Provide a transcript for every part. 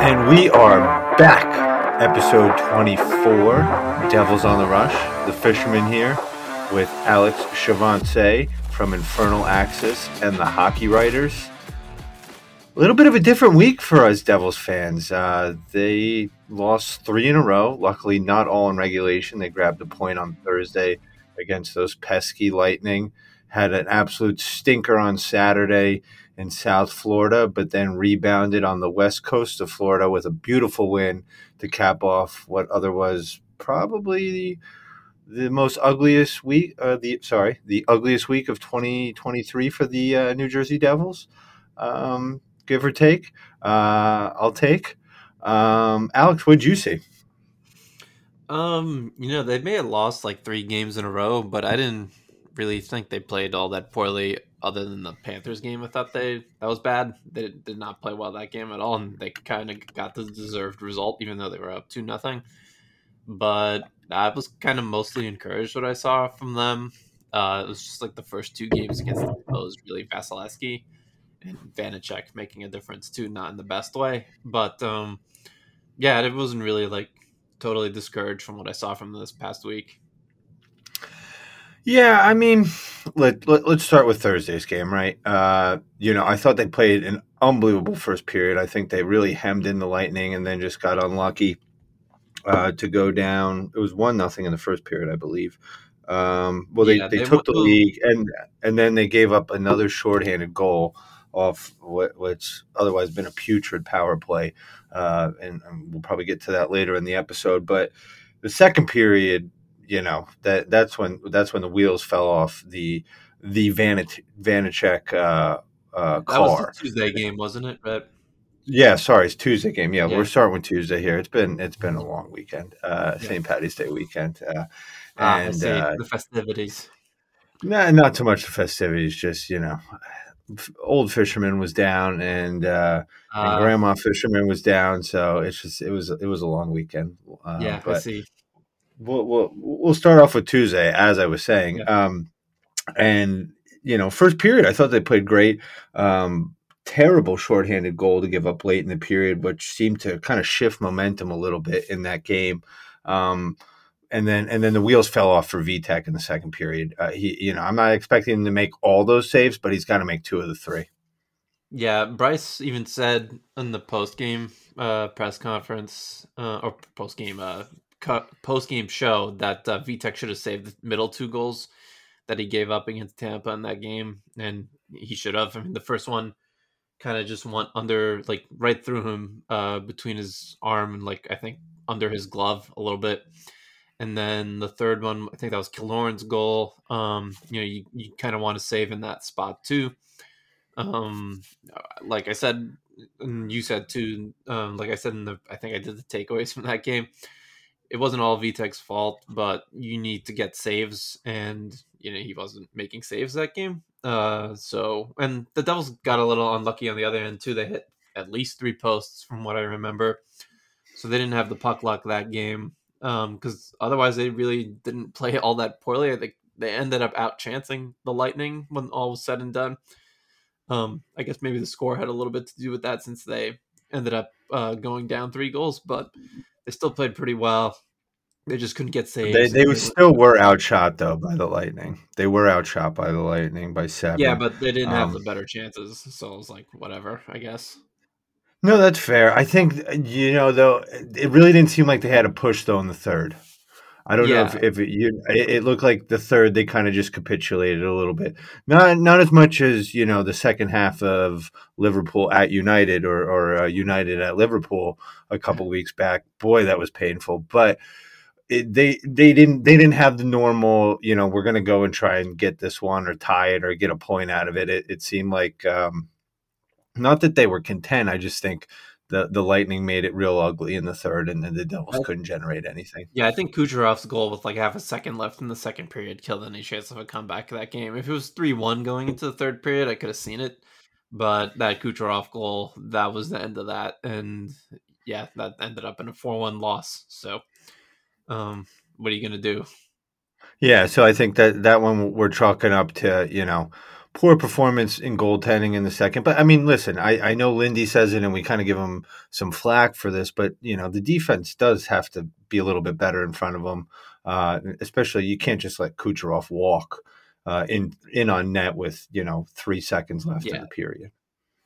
And we are back. Episode 24 Devils on the Rush. The Fisherman here with Alex Chavance from Infernal Axis and the Hockey Writers. A little bit of a different week for us Devils fans. Uh, they lost three in a row. Luckily, not all in regulation. They grabbed a point on Thursday against those pesky Lightning. Had an absolute stinker on Saturday in South Florida, but then rebounded on the west coast of Florida with a beautiful win to cap off what other was probably the, the most ugliest week. Uh, the sorry, the ugliest week of 2023 for the uh, New Jersey Devils, um, give or take. Uh, I'll take. Um, Alex, what'd you see? Um, you know, they may have lost like three games in a row, but I didn't really think they played all that poorly other than the Panthers game. I thought they that was bad. They did not play well that game at all, and they kind of got the deserved result, even though they were up two nothing. But I was kind of mostly encouraged what I saw from them. Uh, it was just like the first two games against the really Vasilevskiy and Vanecek making a difference too, not in the best way. But um, yeah, it wasn't really like totally discouraged from what I saw from this past week. Yeah, I mean, let, let us start with Thursday's game, right? Uh, you know, I thought they played an unbelievable first period. I think they really hemmed in the Lightning and then just got unlucky uh, to go down. It was one nothing in the first period, I believe. Um, well, they, yeah, they, they, took the lead and and then they gave up another shorthanded goal off what, what's otherwise been a putrid power play, uh, and, and we'll probably get to that later in the episode. But the second period you know that that's when that's when the wheels fell off the the Vanit, Vanecek uh, uh, car. That was the Tuesday game, wasn't it? Right. Yeah, sorry, it's Tuesday game. Yeah, yeah, we're starting with Tuesday here. It's been it's been a long weekend, uh, yeah. St. Patty's Day weekend, uh, ah, and uh, the festivities. Nah, not too much the festivities. Just you know, old fisherman was down, and, uh, and ah. grandma fisherman was down. So it's just it was it was a long weekend. Uh, yeah, but, I see we'll, we'll, we'll start off with Tuesday, as I was saying. Yeah. Um, and, you know, first period, I thought they played great. Um, terrible shorthanded goal to give up late in the period, which seemed to kind of shift momentum a little bit in that game. Um, and then and then the wheels fell off for Vitek in the second period. Uh, he, you know, I'm not expecting him to make all those saves, but he's got to make two of the three. Yeah, Bryce even said in the post game uh, press conference uh, or post game uh, post game show that uh, Vitek should have saved the middle two goals that he gave up against Tampa in that game, and he should have. I mean, the first one kind of just went under, like right through him, uh, between his arm and like I think under his glove a little bit. And then the third one, I think that was Killorn's goal. Um, you know, you, you kind of want to save in that spot too. Um, like I said, and you said too, um, like I said in the, I think I did the takeaways from that game it wasn't all Vitek's fault, but you need to get saves, and you know he wasn't making saves that game. Uh, so and the Devils got a little unlucky on the other end too. They hit at least three posts from what I remember, so they didn't have the puck luck that game. Because um, otherwise, they really didn't play all that poorly. I think they ended up out chancing the Lightning when all was said and done. Um, I guess maybe the score had a little bit to do with that since they ended up uh, going down three goals, but they still played pretty well. They just couldn't get saved. They, they still were outshot though by the Lightning. They were outshot by the Lightning by seven. Yeah, but they didn't um, have the better chances, so it was like whatever, I guess. No, that's fair. I think you know though it really didn't seem like they had a push though in the third. I don't yeah. know if, if it, you, it looked like the third they kind of just capitulated a little bit. Not not as much as you know the second half of Liverpool at United or or uh, United at Liverpool a couple weeks back. Boy, that was painful. But it, they they didn't they didn't have the normal you know we're going to go and try and get this one or tie it or get a point out of it. It, it seemed like um, not that they were content. I just think the the Lightning made it real ugly in the third, and then the Devils couldn't generate anything. Yeah, I think Kucherov's goal with like half a second left in the second period killed any chance of a comeback to that game. If it was three one going into the third period, I could have seen it. But that Kucherov goal, that was the end of that, and yeah, that ended up in a four one loss. So, um, what are you gonna do? Yeah, so I think that that one we're chalking up to you know poor performance in goaltending in the second. But I mean, listen, I, I know Lindy says it, and we kind of give him some flack for this, but you know the defense does have to be a little bit better in front of them. Uh, especially, you can't just let Kucherov walk uh, in in on net with you know three seconds left yeah. in the period.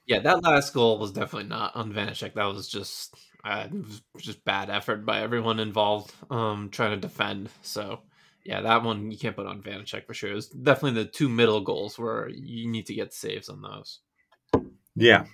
Yeah, that last goal was definitely not on Vanecek. That was just uh, was just bad effort by everyone involved um, trying to defend. So yeah, that one you can't put on Vanecek for sure. It was definitely the two middle goals where you need to get saves on those. Yeah.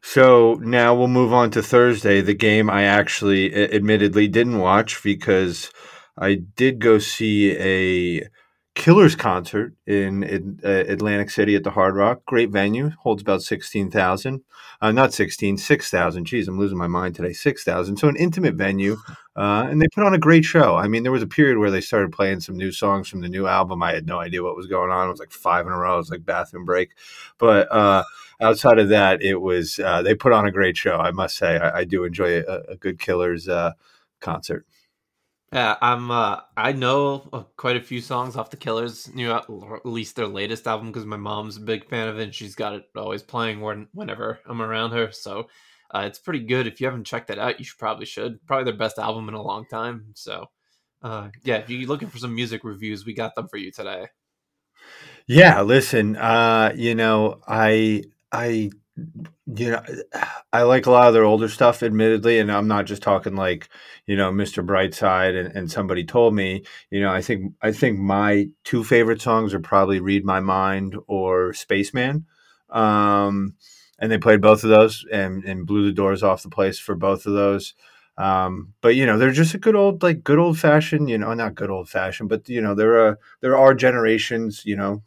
So now we'll move on to Thursday, the game I actually admittedly didn't watch because I did go see a Killers concert in, in uh, Atlantic City at the Hard Rock. Great venue, holds about 16,000. Uh, not 16, 6,000. Geez, I'm losing my mind today. 6,000. So an intimate venue. Uh, and they put on a great show. I mean, there was a period where they started playing some new songs from the new album. I had no idea what was going on. It was like five in a row. It was like bathroom break. But uh, outside of that, it was, uh, they put on a great show. I must say, I, I do enjoy a, a good Killers uh, concert. Yeah, I'm. Uh, I know quite a few songs off the Killers, new at least their latest album, because my mom's a big fan of it. and She's got it always playing when, whenever I'm around her. So uh, it's pretty good. If you haven't checked it out, you should probably should. Probably their best album in a long time. So uh, yeah, if you're looking for some music reviews, we got them for you today. Yeah, listen. Uh, you know, I I you know, I like a lot of their older stuff, admittedly, and I'm not just talking like you know Mr. Brightside and, and somebody told me. You know, I think I think my two favorite songs are probably "Read My Mind" or "Spaceman," um, and they played both of those and and blew the doors off the place for both of those. Um, but you know, they're just a good old like good old fashioned. You know, not good old fashioned, but you know, they're a there are generations. You know,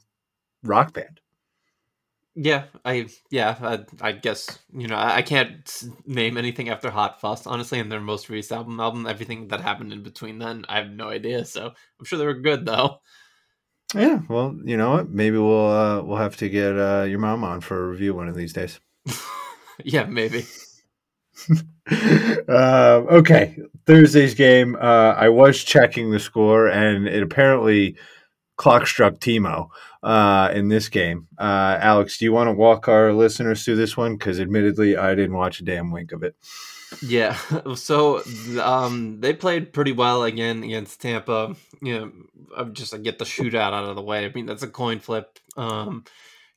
rock band. Yeah, I yeah, I, I guess you know I, can't name anything after Hot Fuss honestly, in their most recent album. Album, everything that happened in between then, I have no idea. So I'm sure they were good though. Yeah, well, you know what? Maybe we'll uh, we'll have to get uh, your mom on for a review one of these days. yeah, maybe. uh, okay, Thursday's game. Uh, I was checking the score, and it apparently clock struck Timo uh, in this game. Uh, Alex, do you want to walk our listeners through this one? Because admittedly, I didn't watch a damn wink of it. Yeah, so um, they played pretty well again against Tampa. You know, just get the shootout out of the way. I mean, that's a coin flip. Um,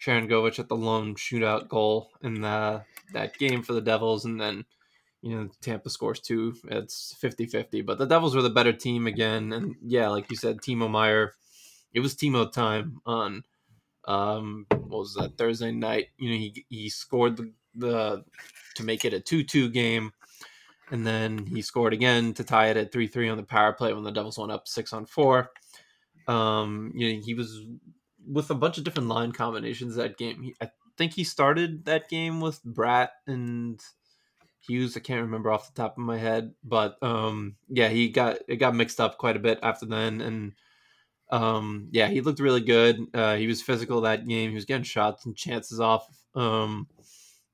Sharangovich at the lone shootout goal in the, that game for the Devils, and then you know Tampa scores two. It's 50-50, but the Devils were the better team again. And yeah, like you said, Timo Meier it was Timo time on um what was that Thursday night. You know, he he scored the, the to make it a two two game. And then he scored again to tie it at three three on the power play when the Devils went up six on four. Um, you know, he was with a bunch of different line combinations that game. He, I think he started that game with Bratt and Hughes. I can't remember off the top of my head, but um, yeah, he got it got mixed up quite a bit after then, and um, yeah, he looked really good. Uh, he was physical that game. He was getting shots and chances off. Um,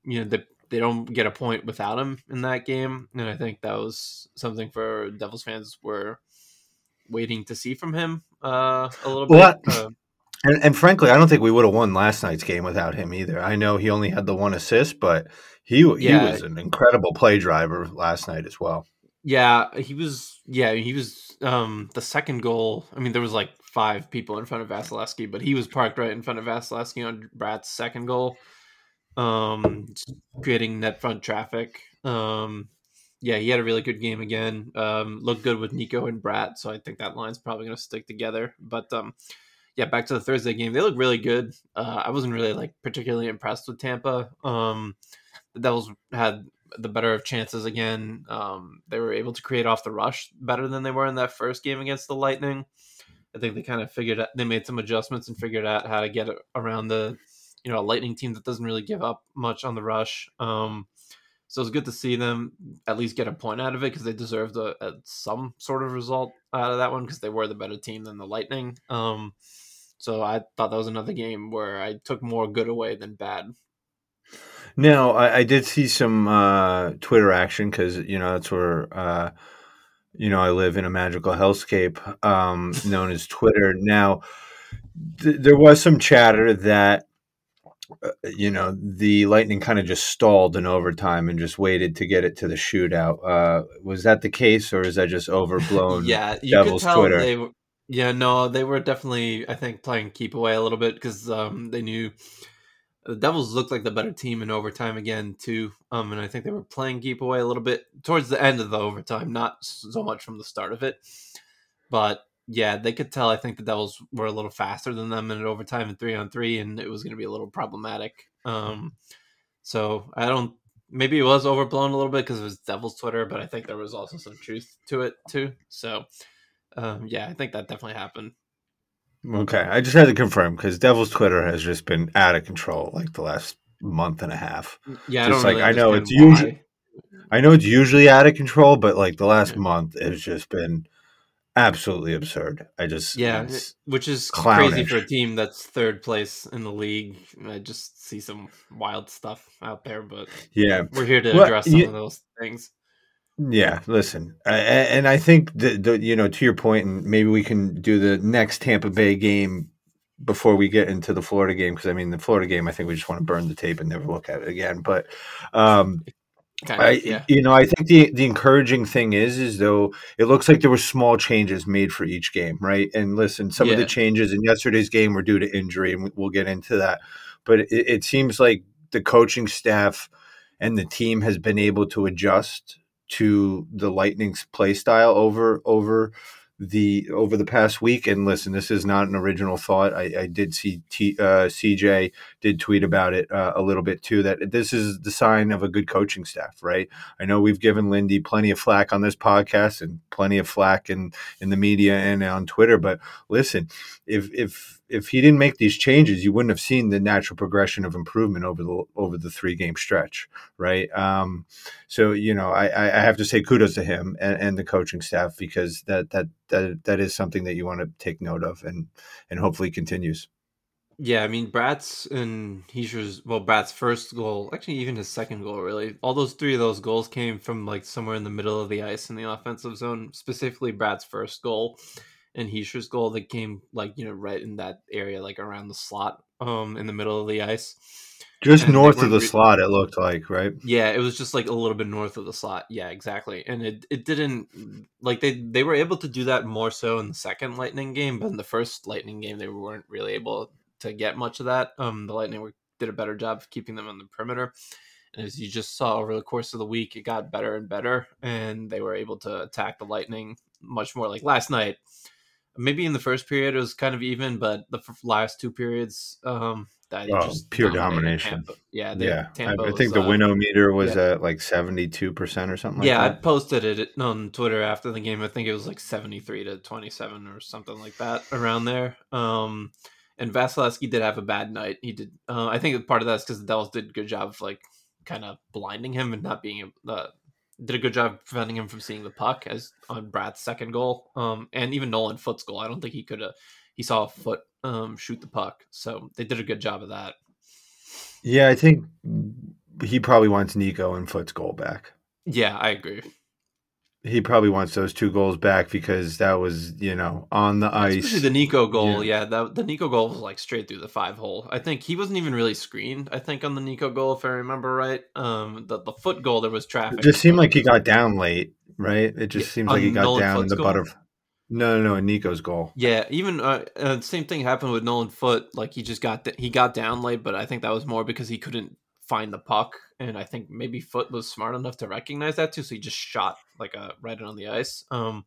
you know, they, they don't get a point without him in that game. And I think that was something for Devils fans were waiting to see from him uh, a little bit. Uh, and, and, frankly, I don't think we would have won last night's game without him either. I know he only had the one assist, but he he yeah. was an incredible play driver last night as well. Yeah, he was. Yeah, he was. Um, the second goal. I mean, there was like five people in front of Vasilevskiy, but he was parked right in front of Vasilevskiy on Bratt's second goal, um, creating net front traffic. Um, yeah, he had a really good game again. Um, looked good with Nico and Bratt, so I think that line's probably going to stick together. But um, yeah, back to the Thursday game, they look really good. Uh, I wasn't really like particularly impressed with Tampa. Um, the Devils had the better of chances again. Um, they were able to create off the rush better than they were in that first game against the Lightning. I think they kind of figured out, they made some adjustments and figured out how to get around the, you know, a Lightning team that doesn't really give up much on the rush. Um, so it's good to see them at least get a point out of it because they deserved a, a, some sort of result out of that one because they were the better team than the Lightning. Um, so I thought that was another game where I took more good away than bad. Now I, I did see some uh, Twitter action because you know that's where uh, you know I live in a magical hellscape um, known as Twitter. Now th- there was some chatter that uh, you know, the Lightning kind of just stalled in overtime and just waited to get it to the shootout. Uh, was that the case, or is that just overblown? yeah, you Devil's could tell Twitter? they were. Yeah, no, they were definitely, I think, playing keep away a little bit because um, they knew the Devils looked like the better team in overtime again too. Um, and I think they were playing keep away a little bit towards the end of the overtime, not so much from the start of it. But yeah, they could tell. I think the Devils were a little faster than them in overtime and three on three, and it was going to be a little problematic. Um, so I don't. Maybe it was overblown a little bit because it was Devils Twitter, but I think there was also some truth to it too. So um, yeah, I think that definitely happened. Okay, I just had to confirm because Devil's Twitter has just been out of control like the last month and a half. Yeah, I Just don't like, really I know it's usually- I know it's usually out of control, but like the last Yeah. month has just been absolutely absurd. I just Yeah, which is clownish. crazy for a team that's third place in the league. I just see some wild stuff out there, but yeah, we're here to Well, address some you- of those things. Yeah, listen, I, and I think that the you know to your point, and maybe we can do the next Tampa Bay game before we get into the Florida game because I mean the Florida game, I think we just want to burn the tape and never look at it again. But um, Kind I, yeah. you know, I think the the encouraging thing is, is though it looks like there were small changes made for each game, right? And listen, some of the changes in yesterday's game were due to injury, and we- we'll get into that. But it, it seems like the coaching staff and the team has been able to adjust to the Lightning's play style over over the over the past week. And listen, this is not an original thought. I, I did see T, uh, CJ did tweet about it uh, a little bit too. That this is the sign of a good coaching staff, right? I know we've given Lindy plenty of flack on this podcast and plenty of flack in in the media and on Twitter. But listen, if if if he didn't make these changes, you wouldn't have seen the natural progression of improvement over the over the three game stretch, right? Um, so you know, I, I have to say kudos to him and, and the coaching staff because that that that that is something that you want to take note of and and hopefully continues. Yeah, I mean, Bratt's and Hischier's, well, Bratt's first goal, actually, even his second goal, really. All those three of those goals came from like somewhere in the middle of the ice in the offensive zone, specifically Bratt's first goal and Hischier's goal that came like, you know, right in that area, like around the slot um in the middle of the ice. Just And north of the re- slot, it looked like, right? Yeah, it was just like a little bit north of the slot. Yeah, exactly. And it it didn't like they they were able to do that more so in the second Lightning game, but in the first Lightning game they weren't really able to get much of that. Um the Lightning were, did a better job of keeping them on the perimeter. And as you just saw over the course of the week, it got better and better and they were able to attack the Lightning much more like last night. Maybe in the first period it was kind of even, but the f- last two periods um that Oh, pure domination. Tampa. Yeah, they, yeah, I, Tampa I was, think the uh, winnow meter was yeah. at like seventy two percent or something. yeah, I like that. posted it on Twitter after the game. I think it was like 73 to 27 or something like that around there. Um, and Vasilevsky did have a bad night. He did. Uh, I think part of that's because the Devils did a good job of like kind of blinding him and not being uh, did a good job preventing him from seeing the puck as on Bratt's second goal. Um, and even Nolan Foote's goal. I don't think he could have. He saw a foot um shoot the puck, so they did a good job of that. yeah, I think he probably wants Nico and Foote's goal back. Yeah, I agree. He probably wants those two goals back because that was you know on the ice. Especially the Nico goal, yeah. that the Nico goal was like straight through the five hole. I think he wasn't even really screened. I think on the Nico goal, if I remember right, um, the the Foote goal there was traffic. It just seemed like he got down late, right? It just Yeah, seems like he got Nolan down in the butter. No, no, no, Nico's goal. Yeah, even uh, uh, same thing happened with Nolan Foote. Like he just got he got down late, but I think that was more because he couldn't find the puck, and I think maybe Foote was smart enough to recognize that too, so he just shot like a right on the ice. Um,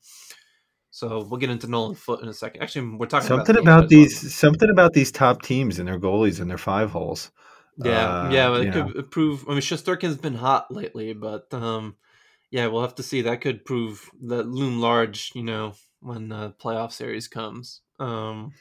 so we'll get into Nolan Foote in a second. Actually, we're talking Something about, about, the game well. these, something about these top teams and their goalies and their five holes. Yeah, Uh, yeah, it could prove. I mean, Shesterkin's been hot lately, but um, yeah, we'll have to see. That could prove that loom large, you know, when the playoff series comes. Um,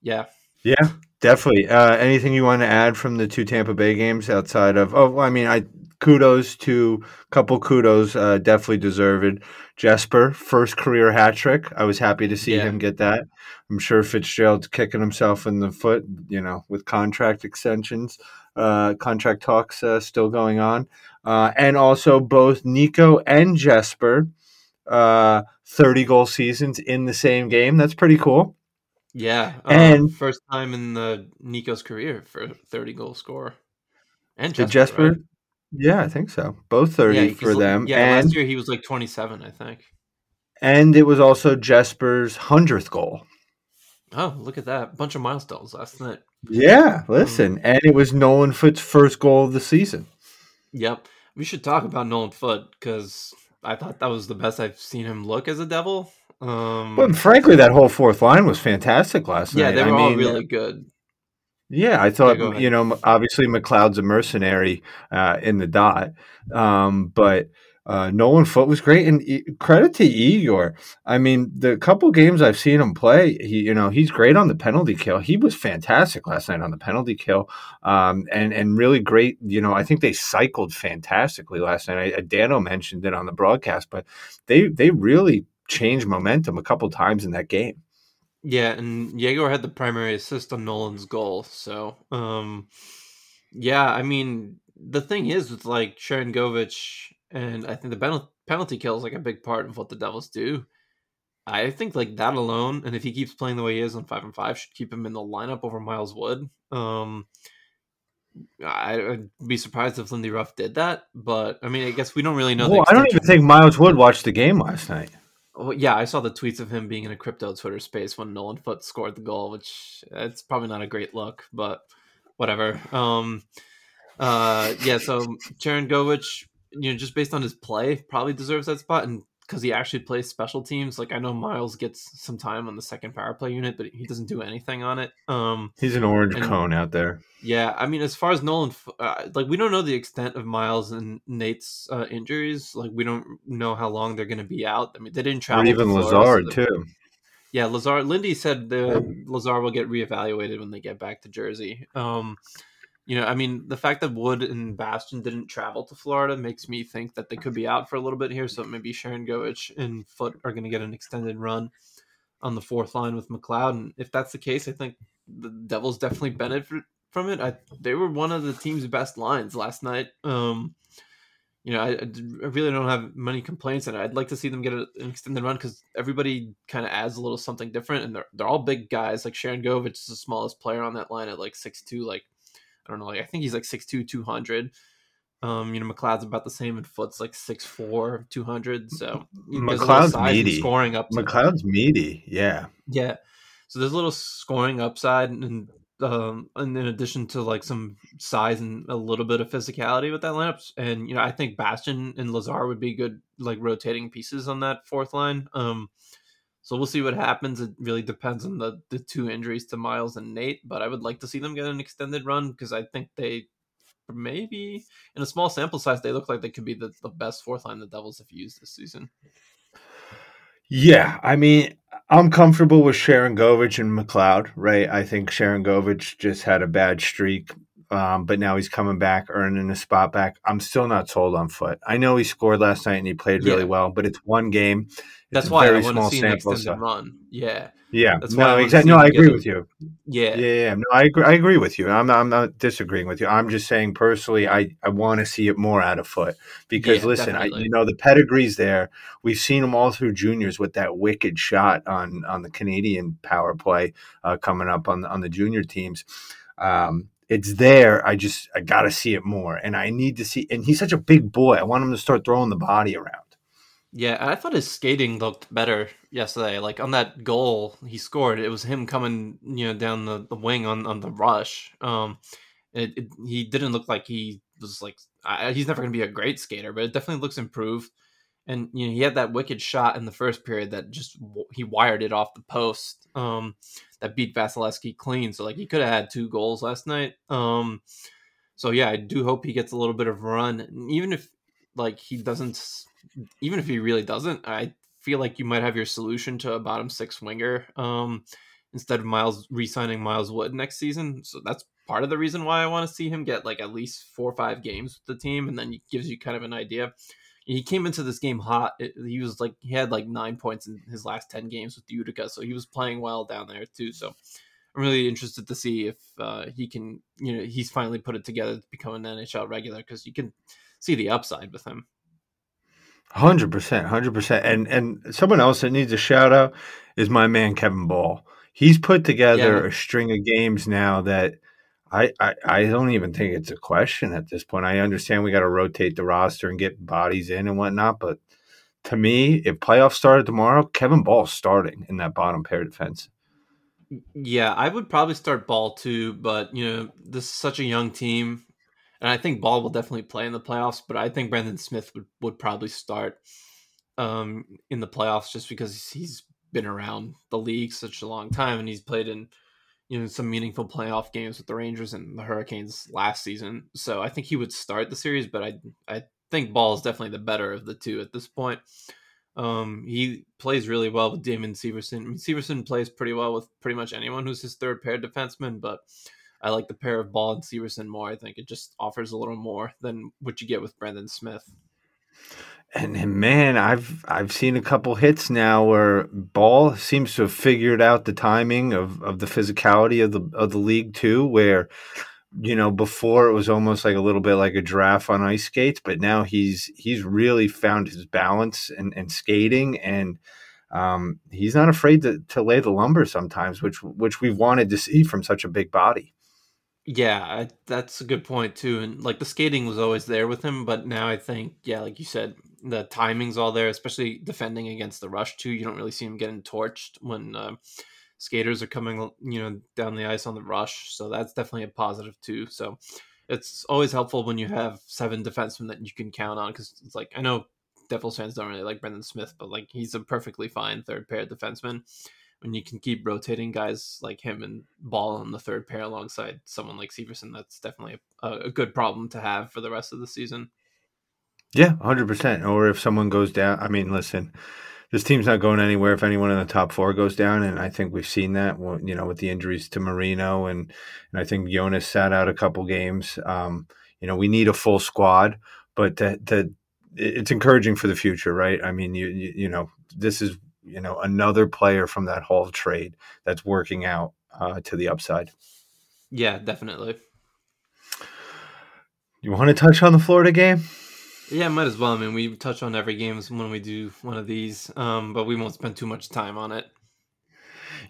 yeah, Yeah, definitely. Uh, anything you want to add from the two Tampa Bay games outside of? Oh, well, I mean, I kudos to a couple kudos, uh, definitely deserved. Jesper first career hat trick. I was happy to see Yeah. him get that. I'm sure Fitzgerald's kicking himself in the foot, you know, with contract extensions, uh, contract talks uh, still going on, uh, and also both Nico and Jesper, uh, 30 goal seasons in the same game. That's pretty cool. Yeah, uh, And- first time in the Nico's career for thirty goal score. And Jesper, Jesper? right? Yeah, I think so. Both thirty Yeah, for them, Yeah, and last year he was like twenty-seven, I think. and it was also Jesper's hundredth goal. Oh, look at that! Bunch of milestones last night. Yeah, listen, and it was Nolan Foote's first goal of the season. Yep. We should talk about Nolan Foote because I thought that was the best I've seen him look as a Devil. Um, But frankly, that whole fourth line was fantastic last night. yeah, they were I all mean, really good. Yeah, I thought ahead. you know obviously McLeod's a mercenary uh, in the dot, um, but uh, Nolan Foote was great, and e- credit to Yegor. I mean, the couple games I've seen him play, he you know he's great on the penalty kill. He was fantastic last night on the penalty kill, um, and and really great. You know, I think they cycled fantastically last night. I, Dano mentioned it on the broadcast, but they they really changed momentum a couple times in that game. Yeah, and Yegor had the primary assist on Nolan's goal. So, um, yeah, I mean, the thing is with like Sharangovich, and I think the penal- penalty kill is like a big part of what the Devils do. I think like that alone, and if he keeps playing the way he is on five and five, should keep him in the lineup over Miles Wood. Um, I, I'd be surprised if Lindy Ruff did that, but I mean, I guess we don't really know. Well, the I don't even think Miles Wood watched the game last night. Yeah, I saw the tweets of him being in a crypto Twitter space when Nolan Foote scored the goal, which it's probably not a great look, but whatever. Um, uh, yeah, so Sharangovich, you know, just based on his play, probably deserves that spot, and because he actually plays special teams. Like I know Miles gets some time on the second power play unit, but he doesn't do anything on it. Um, He's an orange And- cone out there. yeah, I mean, as far as Nolan, uh, like we don't know the extent of Miles and Nate's uh, injuries. Like we don't know how long they're going to be out. I mean, they didn't travel. Or even Florida, Lazar they're- too. Yeah, Lazar. Lindy said the Lazar will get reevaluated when they get back to Jersey. Um, you know, I mean, the fact that Wood and Bastian didn't travel to Florida makes me think that they could be out for a little bit here. So maybe Sharangovich and Foote are going to get an extended run on the fourth line with McLeod. And if that's the case, I think the Devils definitely benefit from it. I they were one of the team's best lines last night. Um, you know, I really don't have many complaints, and I'd like to see them get a, an extended run because everybody kind of adds a little something different, and they're they're all big guys. Like Sharangovich is the smallest player on that line at like six two. Like I don't know, like I think he's like 6'2", 200. Um, you know, McLeod's about the same, and Foote's like 6'4", 200. So you know, there's a little McLeod's meaty. scoring up. McLeod's meaty. Yeah. Yeah. So there's a little scoring upside and um and in addition to like some size and a little bit of physicality with that lineup. And you know, I think Bastian and Lazar would be good like rotating pieces on that fourth line. Um so we'll see what happens. It really depends on the the two injuries to Miles and Nate, but I would like to see them get an extended run because I think they maybe in a small sample size they look like they could be the, the best fourth line the Devils have used this season. Yeah. I mean, I'm comfortable with Sharangovich and McLeod, right? I think Sharangovich just had a bad streak. Um, but now he's coming back, earning a spot back. I'm still not sold on Foote. I know he scored last night and he played really Yeah. well, but it's one game. It's That's why I want to see an extended size. run. Yeah. Yeah, That's no, exactly. No, him I agree with you. Yeah. Yeah, yeah, no, I agree, I agree with you. I'm not, I'm not disagreeing with you. I'm just saying personally, I, I want to see it more out of Foote because Yeah, listen, I, you know the pedigree's there. We've seen him all through juniors with that wicked shot on on the Canadian power play uh, coming up on the, on the junior teams. Um, it's there. I just I got to see it more, and I need to see. And he's such a big boy. I want him to start throwing the body around. Yeah, I thought his skating looked better yesterday. Like on that goal he scored, it was him coming, you know, down the, the wing on, on the rush. Um, it, it, he didn't look like he was like I, he's never going to be a great skater, but it definitely looks improved. And you know, he had that wicked shot in the first period that just he wired it off the post. Um, that beat Vasilevsky clean. So like he could have had two goals last night. Um, so yeah, I do hope he gets a little bit of run, and even if like he doesn't even if he really doesn't, I feel like you might have your solution to a bottom six winger um, instead of Miles re-signing Miles Wood next season. So that's part of the reason why I want to see him get like at least four or five games with the team, and then it gives you kind of an idea. He came into this game hot. He was like he had like nine points in his last ten games with Utica, so he was playing well down there too. So I'm really interested to see if uh, he can, you know, he's finally put it together to become an NHL regular because you can see the upside with him. Hundred percent, hundred percent. And and someone else that needs a shout out is my man Kevin Bahl. He's put together yeah. a string of games now that I, I, don't even think it's a question at this point. I understand we got to rotate the roster and get bodies in and whatnot, but to me, if playoffs started tomorrow, Kevin Bahl starting in that bottom pair defense. Yeah, I would probably start Bahl too, but you know, this is such a young team, and I think Bahl will definitely play in the playoffs. But I think Brendan Smith would, would probably start um, in the playoffs just because he's been around the league such a long time and he's played in you know some meaningful playoff games with the Rangers and the Hurricanes last season. So I think he would start the series, but I I think Bahl is definitely the better of the two at this point. Um, he plays really well with Damon Severson. I mean, Severson plays pretty well with pretty much anyone who's his third pair defenseman, but I like the pair of Bahl and Severson more. I think it just offers a little more than what you get with Brendan Smith. And, man, I've I've seen a couple hits now where Bahl seems to have figured out the timing of, of the physicality of the of the league too, where you know before it was almost like a little bit like a giraffe on ice skates, but now he's he's really found his balance and, and skating and um, he's not afraid to, to lay the lumber sometimes, which which we've wanted to see from such a big body. Yeah, that's a good point too. And like the skating was always there with him, but now I think, yeah, like you said, the timing's all there, especially defending against the rush too. You don't really see him getting torched when uh, skaters are coming, you know, down the ice on the rush. So that's definitely a positive too. So it's always helpful when you have seven defensemen that you can count on because it's like I know Devils fans don't really like Brendan Smith, but like he's a perfectly fine third pair defenseman when you can keep rotating guys like him and Bahl on the third pair alongside someone like Severson, that's definitely a, a good problem to have for the rest of the season. Yeah, hundred percent. Or if someone goes down, I mean, listen, this team's not going anywhere if anyone in the top four goes down, and I think we've seen that. You know, with the injuries to Marino and and I think Jonas sat out a couple games. Um, you know, we need a full squad, but to, to it's encouraging for the future, right? I mean, you, you you know, this is you know another player from that Hall trade that's working out uh, to the upside. Yeah, definitely. You want to touch on the Florida game? Yeah, might as well. I mean, we touch on every game when we do one of these, um, but we won't spend too much time on it.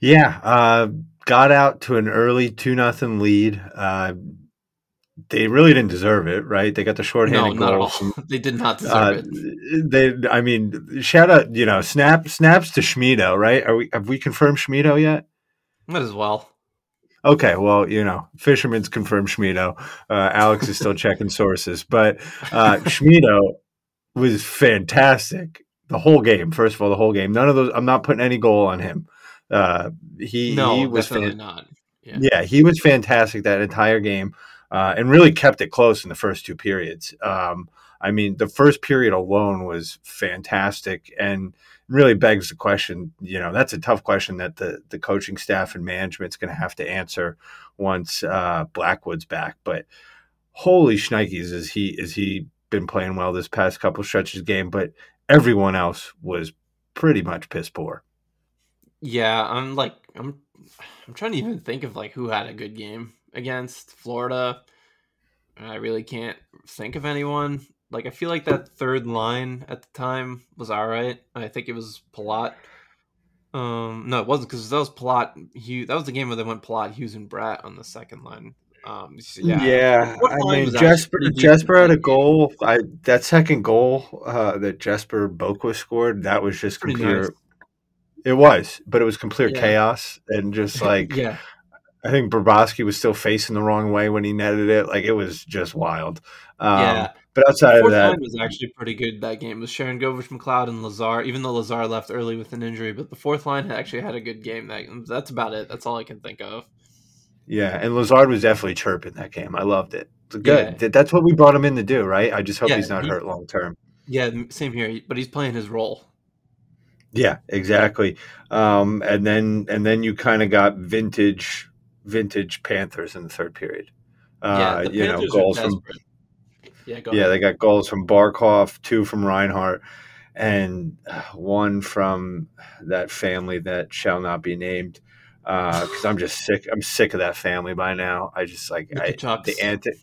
Yeah, uh, got out to an early two nothing lead. Uh, they really didn't deserve it, right? They got the shorthanded no, goal. They did not deserve uh, it. They, I mean, shout out, you know, snap snaps to Schmiedo, right? Are we have we confirmed Schmiedo yet? Might as well. Okay, well, you know, Fisherman's confirmed Schmiedo. Uh, Alex is still checking sources, but uh, Schmiedo was fantastic the whole game. First of all, the whole game. None of those. I'm not putting any goal on him. Uh, he, no, he was definitely fan- not. Yeah. yeah, he was fantastic that entire game uh, and really kept it close in the first two periods. Um, I mean, the first period alone was fantastic and really begs the question. You know, that's a tough question that the the coaching staff and management's going to have to answer once uh, Blackwood's back. But holy shnikes, is he is he been playing well this past couple stretches game? But everyone else was pretty much piss poor. Yeah, I'm like I'm I'm trying to even think of like who had a good game against Florida. I really can't think of anyone. Like I feel like that third line at the time was all right. I think it was Palat. Um, no, it wasn't because that was Palat. Hughes. That was the game where they went Palat, Hughes, and Bratt on the second line. Um, so yeah, yeah. I mean, Jesper Jesper had a goal. I that second goal uh, that Jesper Boqvist scored. That was just complete. Nice. It was, but it was complete yeah. chaos and just like yeah. I think Bobrovsky was still facing the wrong way when he netted it. Like it was just wild. Um, yeah. But outside of that, line was actually pretty good that game. It was Sharangovich, McLeod, and Lazar. Even though Lazar left early with an injury, but the fourth line actually had a good game. That that's about it. That's all I can think of. Yeah, and Lazar was definitely chirping that game. I loved it. Good. Yeah. That's what we brought him in to do, right? I just hope yeah, he's not he, hurt long term. Yeah, same here. But he's playing his role. Yeah, exactly. Um, and then and then you kind of got vintage vintage Panthers in the third period. Uh, yeah, you know, goals from yeah, yeah, they got goals from Barkov, two from Reinhart, and uh, one from that family that shall not be named. Because uh, I'm just sick. I'm sick of that family by now. I just like I, the antic,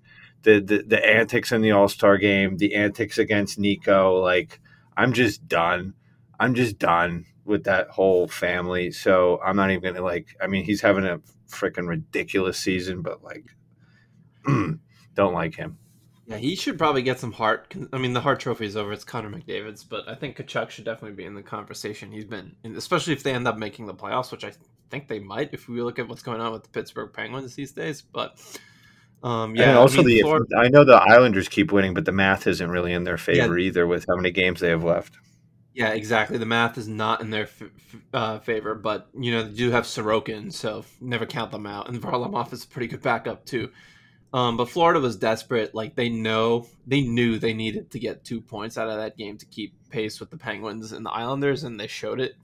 the, the the antics in the All Star game, the antics against Nico. Like I'm just done. I'm just done with that whole family. So I'm not even gonna like. I mean, he's having a freaking ridiculous season, but like, don't like him. Yeah, he should probably get some Hart. I mean, the Hart Trophy is over. It's Connor McDavid's, but I think Tkachuk should definitely be in the conversation. He's been, especially if they end up making the playoffs, which I think they might if we look at what's going on with the Pittsburgh Penguins these days. But um, yeah, and also I mean, the Florida, I know the Islanders keep winning, but the math isn't really in their favor yeah, either with how many games they have left. Yeah, exactly. The math is not in their f- uh, favor, but you know they do have Sorokin, so never count them out. And Varlamov is a pretty good backup too. Um, but Florida was desperate. Like they know, they knew they needed to get two points out of that game to keep pace with the Penguins and the Islanders, and they showed it.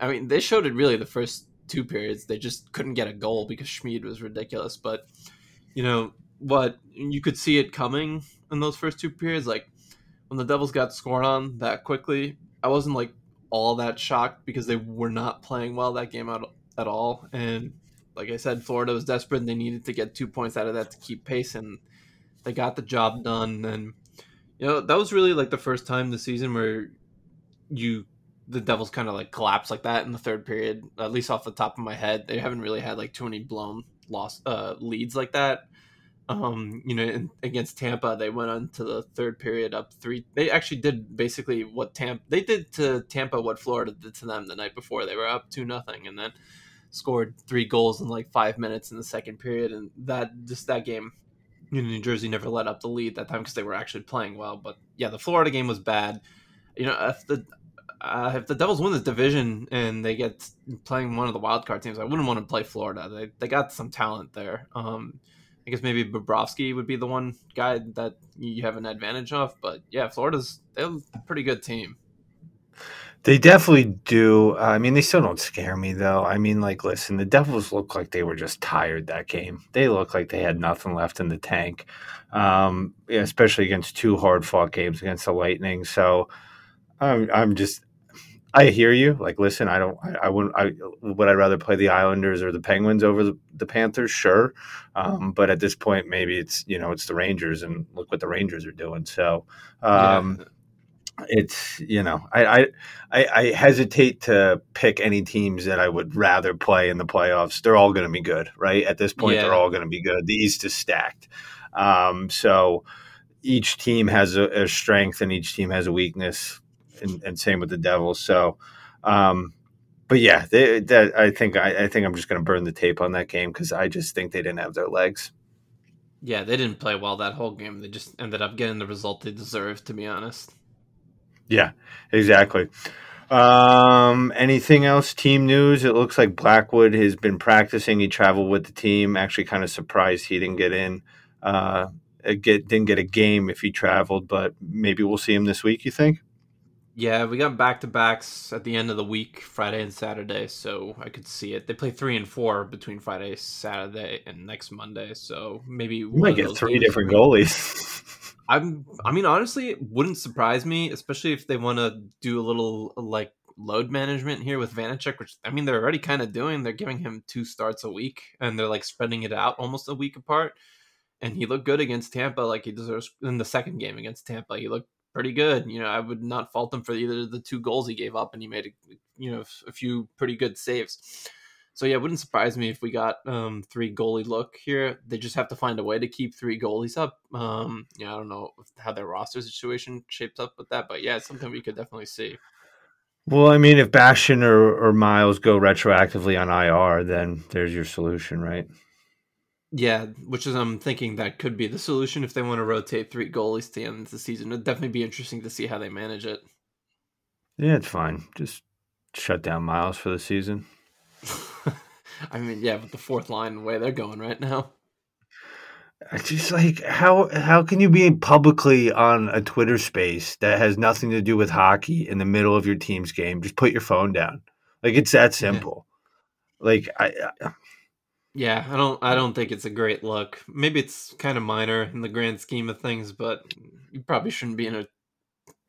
I mean, they showed it really the first two periods. They just couldn't get a goal because Schmid was ridiculous. But you know what? You could see it coming in those first two periods. Like when the Devils got scored on that quickly, I wasn't like all that shocked because they were not playing well that game out at all, and like I said, Florida was desperate and they needed to get two points out of that to keep pace, and they got the job done. And you know that was really like the first time this season where you the Devils kind of like collapsed like that in the third period. At least off the top of my head, they haven't really had like too many blown lost uh, leads like that. Um, you know, in, against Tampa, they went on to the third period up three. They actually did basically what Tampa they did to Tampa what Florida did to them the night before. They were up two nothing, and then scored three goals in like five minutes in the second period, and that just that game, New Jersey never let up the lead that time because they were actually playing well. But yeah, the Florida game was bad. You know, if the uh, if the Devils win this division and they get playing one of the wild card teams, I wouldn't want to play Florida. They they got some talent there. Um, I guess maybe Bobrovsky would be the one guy that you have an advantage of. But yeah, Florida's they're a pretty good team. They definitely do. I mean, they still don't scare me though. I mean, like, listen, the Devils look like they were just tired that game. They look like they had nothing left in the tank, um, especially against two hard fought games against the Lightning. So, I'm, I'm just, I hear you. Like, listen, I don't, I, I wouldn't, I would I rather play the Islanders or the Penguins over the, the Panthers? Sure, um, but at this point, maybe it's you know it's the Rangers, and look what the Rangers are doing. So. Um, yeah it's you know I, I I hesitate to pick any teams that I would rather play in the playoffs. They're all going to be good, right? At this point, yeah. they're all going to be good. The East is stacked, um, so each team has a, a, strength and each team has a weakness, and, and same with the Devils. So, um, but yeah, they, that, I think I, I think I'm just going to burn the tape on that game because I just think they didn't have their legs. Yeah, they didn't play well that whole game. They just ended up getting the result they deserved, to be honest. Yeah, exactly. Um, anything else? Team news. It looks like Blackwood has been practicing. He traveled with the team. Actually, kind of surprised he didn't get in. Uh, get didn't get a game if he traveled, but maybe we'll see him this week. You think? Yeah, we got back to backs at the end of the week, Friday and Saturday, so I could see it. They play three and four between Friday, Saturday, and next Monday, so maybe we might get three different goalies. I'm. I mean, honestly, it wouldn't surprise me, especially if they want to do a little like load management here with Vanecek, which I mean they're already kind of doing. They're giving him two starts a week, and they're like spreading it out almost a week apart. And he looked good against Tampa, like he deserves in the second game against Tampa. He looked pretty good. You know, I would not fault him for either of the two goals he gave up, and he made a, you know a few pretty good saves. So yeah, it wouldn't surprise me if we got um, three goalie look here. They just have to find a way to keep three goalies up. Um, yeah, I don't know how their roster situation shapes up with that, but yeah, it's something we could definitely see. Well, I mean, if Bastian or, or Miles go retroactively on IR, then there's your solution, right? Yeah, which is I'm thinking that could be the solution if they want to rotate three goalies to the end of the season. It'd definitely be interesting to see how they manage it. Yeah, it's fine. Just shut down Miles for the season. I mean, yeah, with the fourth line the way they're going right now. It's just like how how can you be publicly on a Twitter space that has nothing to do with hockey in the middle of your team's game? Just put your phone down. Like it's that simple. Yeah. Like I, I yeah, I don't I don't think it's a great look. Maybe it's kind of minor in the grand scheme of things, but you probably shouldn't be in a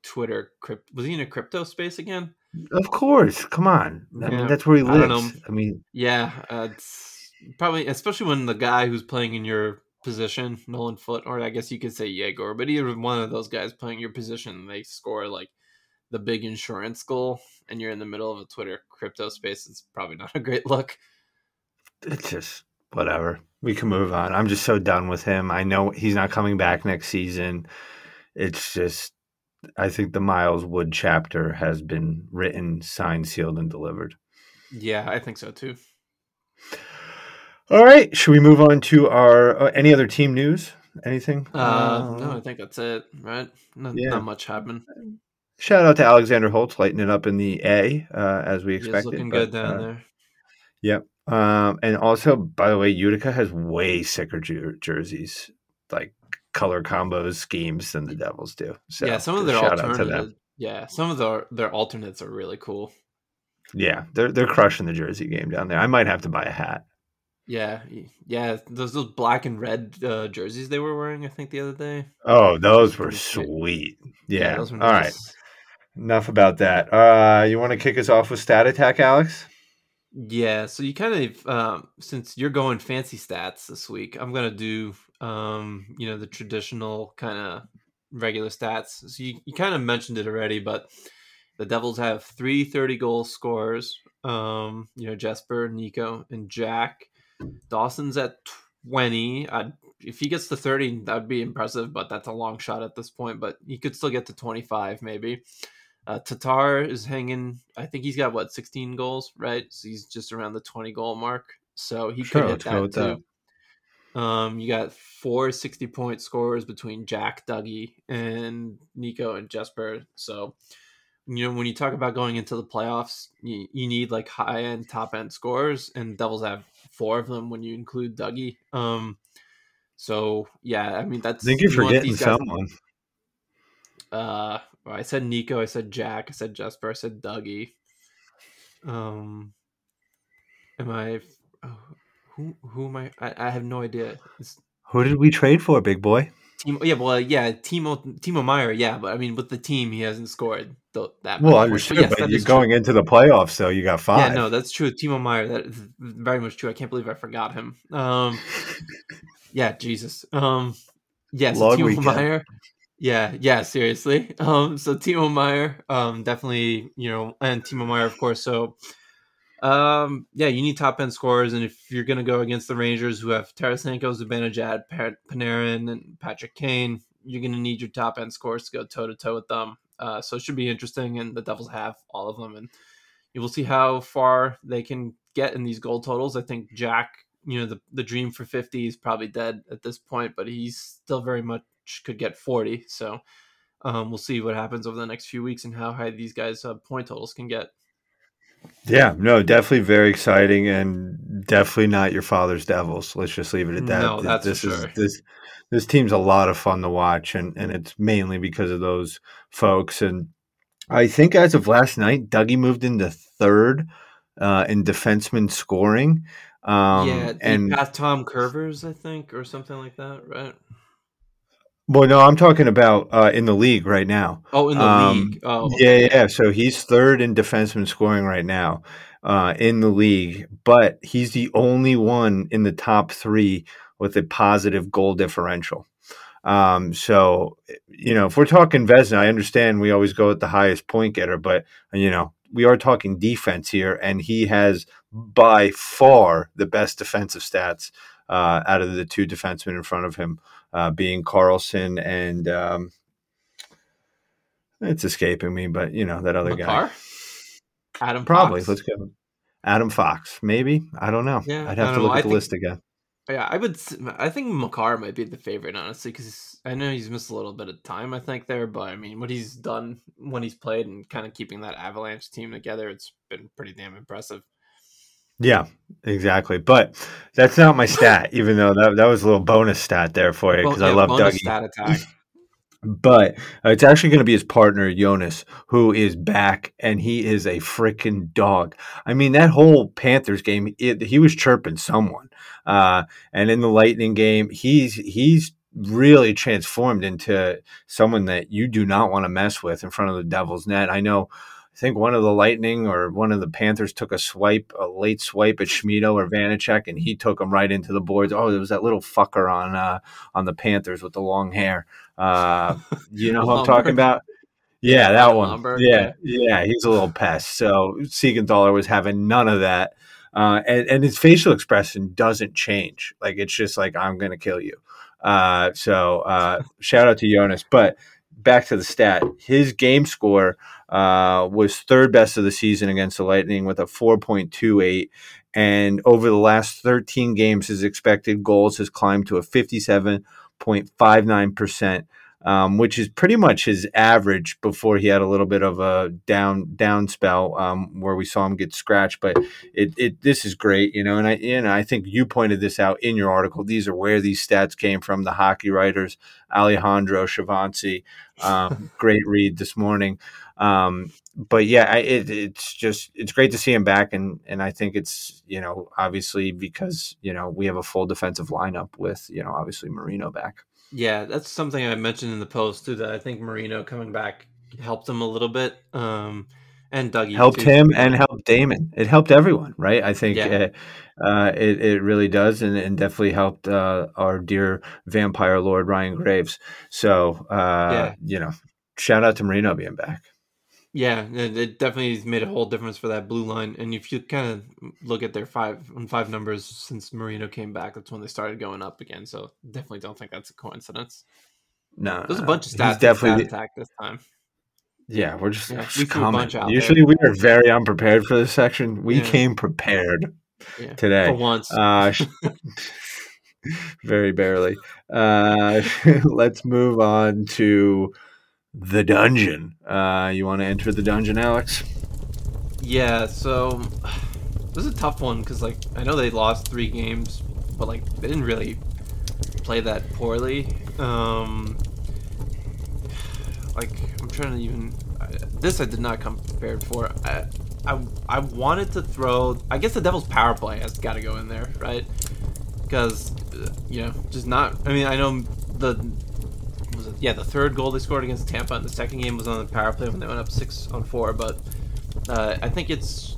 Twitter crypt. Was he in a crypto space again? Of course, come on. I yeah. mean, that's where he lives. I, I mean, yeah, uh, it's probably especially when the guy who's playing in your position, Nolan Foote, or I guess you could say Yegor, but either one of those guys playing your position, they score like the big insurance goal and you're in the middle of a Twitter crypto space, it's probably not a great look. It's just whatever. We can move on. I'm just so done with him. I know he's not coming back next season. It's just I think the Miles Wood chapter has been written, signed, sealed, and delivered. Yeah, I think so too. All right, should we move on to our uh, any other team news? Anything? Uh, uh, no, I think that's it. Right? Not, yeah. not much happened. Shout out to Alexander Holtz lighting it up in the A uh, as we expected. looking but, good down uh, there. Yep. Um, and also, by the way, Utica has way sicker jer- jerseys, like color combos schemes than the Devils do. So yeah, some of their alternative, yeah, some of their their alternates are really cool. Yeah, they're they're crushing the jersey game down there. I might have to buy a hat. Yeah, yeah, those those black and red uh, jerseys they were wearing, I think the other day. Oh, those were sweet. Yeah. yeah were nice. All right. Enough about that. Uh, you want to kick us off with stat attack, Alex? Yeah. So you kind of, um, since you're going fancy stats this week, I'm gonna do, um, you know, the traditional kind of regular stats. So you, you kind of mentioned it already, but the Devils have three 30 goal scorers. Um, you know, Jesper, Nico, and Jack. Dawson's at 20. I'd, if he gets to 30, that'd be impressive, but that's a long shot at this point. But he could still get to 25, maybe. Uh, Tatar is hanging. I think he's got what 16 goals, right? So he's just around the 20 goal mark. So he sure, could hit that too. That. Um, you got four 60 point scores between Jack, Dougie, and Nico and Jesper. So you know when you talk about going into the playoffs, you, you need like high end, top end scores, and Devils have four of them when you include Dougie. Um, so yeah, I mean that's. I think you're you forgetting someone. Uh, I said Nico. I said Jack. I said Jesper. I said Dougie. Um, am I? Oh, who who am I? I, I have no idea. It's, who did we trade for, big boy? Timo, yeah, well, yeah, Timo Timo Meier, yeah, but I mean, with the team, he hasn't scored th- that. Well, understood, but, yes, but you're going true. into the playoffs, so you got five. Yeah, no, that's true. Timo Meier, that is very much true. I can't believe I forgot him. Um, yeah, Jesus. Um, yeah, so Long Timo weekend. Meier. Yeah, yeah, seriously. Um, so Timo Meier, um, definitely, you know, and Timo Meier, of course. So, um, yeah, you need top end scorers, and if you're going to go against the Rangers, who have Tarasenko, Zibanejad, Panarin, and Patrick Kane, you're going to need your top end scores to go toe to toe with them. Uh, so it should be interesting, and the Devils have all of them, and you will see how far they can get in these goal totals. I think Jack, you know, the the dream for 50 is probably dead at this point, but he's still very much could get 40. So um, we'll see what happens over the next few weeks and how high these guys' uh, point totals can get. Yeah, no, definitely very exciting and definitely not your father's Devils. Let's just leave it at that. No, that's this sure. is this this team's a lot of fun to watch and and it's mainly because of those folks and I think as of last night, Dougie moved into third uh, in defenseman scoring. Um, yeah, and Tom Kurvers, I think, or something like that, right? Well, no, I'm talking about uh, in the league right now. Oh, in the um, league. Oh, okay. yeah, yeah. So he's third in defenseman scoring right now uh, in the league, but he's the only one in the top three with a positive goal differential. Um, so, you know, if we're talking Vezina, I understand we always go with the highest point getter, but you know, we are talking defense here, and he has by far the best defensive stats uh, out of the two defensemen in front of him uh, being Carlson and um, it's escaping me, but you know that other Makar? guy. Adam probably. Fox. Let's go. Adam Fox, maybe. I don't know. Yeah, I'd have to look at I the think, list again. Yeah, I would. I think Makar might be the favorite, honestly, because I know he's missed a little bit of time. I think there, but I mean, what he's done when he's played and kind of keeping that Avalanche team together, it's been pretty damn impressive. Yeah, exactly. But that's not my stat, even though that, that was a little bonus stat there for you because I love Dougie. Stat attack. but uh, it's actually going to be his partner Jonas, who is back, and he is a freaking dog. I mean, that whole Panthers game, it, he was chirping someone, uh, and in the Lightning game, he's he's really transformed into someone that you do not want to mess with in front of the Devils net. I know I think one of the Lightning or one of the Panthers took a swipe, a late swipe at Schmiedo or Vanecek, and he took him right into the boards. Oh, there was that little fucker on uh, on the Panthers with the long hair. Uh, you know who I'm talking about? Yeah, that one. Yeah, yeah, he's a little pest. So Siegenthaler was having none of that. Uh, and, and his facial expression doesn't change. Like it's just like I'm gonna kill you. Uh, so uh, shout out to Jonas. But back to the stat, his game score uh, was third best of the season against the Lightning with a 4.28. And over the last 13 games, his expected goals has climbed to a 57.59% um, which is pretty much his average before he had a little bit of a down down spell um, where we saw him get scratched. But it, it this is great, you know, and I and I think you pointed this out in your article. These are where these stats came from. The hockey writers, Alejandro Chavancy, um, great read this morning. Um, but yeah, I, it, it's just it's great to see him back, and and I think it's you know obviously because you know we have a full defensive lineup with you know obviously Marino back. Yeah, that's something I mentioned in the post too. That I think Marino coming back helped him a little bit, um, and Dougie helped too. him and helped Damon. It helped everyone, right? I think yeah. uh, uh, it it really does, and, and definitely helped uh, our dear vampire lord Ryan Graves. So uh, yeah. you know, shout out to Marino being back. Yeah, it definitely made a whole difference for that blue line. And if you kind of look at their five five numbers since Marino came back, that's when they started going up again. So definitely don't think that's a coincidence. No, there's a bunch of stats. Definitely stat attack this time. Yeah, we're just, yeah, we coming. Usually there. we are very unprepared for this section. We yeah. came prepared yeah, today for once. Uh, very barely. Uh, let's move on to the dungeon. Uh, you want to enter the dungeon, Alex? Yeah. So this is a tough one because, like, I know they lost three games, but like they didn't really play that poorly. Um, like I'm trying to even this I did not come prepared for. I, I I wanted to throw. I guess the Devils' power play has got to go in there, right? Because uh, you know, just not. I mean, I know the was it? Yeah, the third goal they scored against Tampa in the second game was on the power play when they went up six on four. But uh, I think it's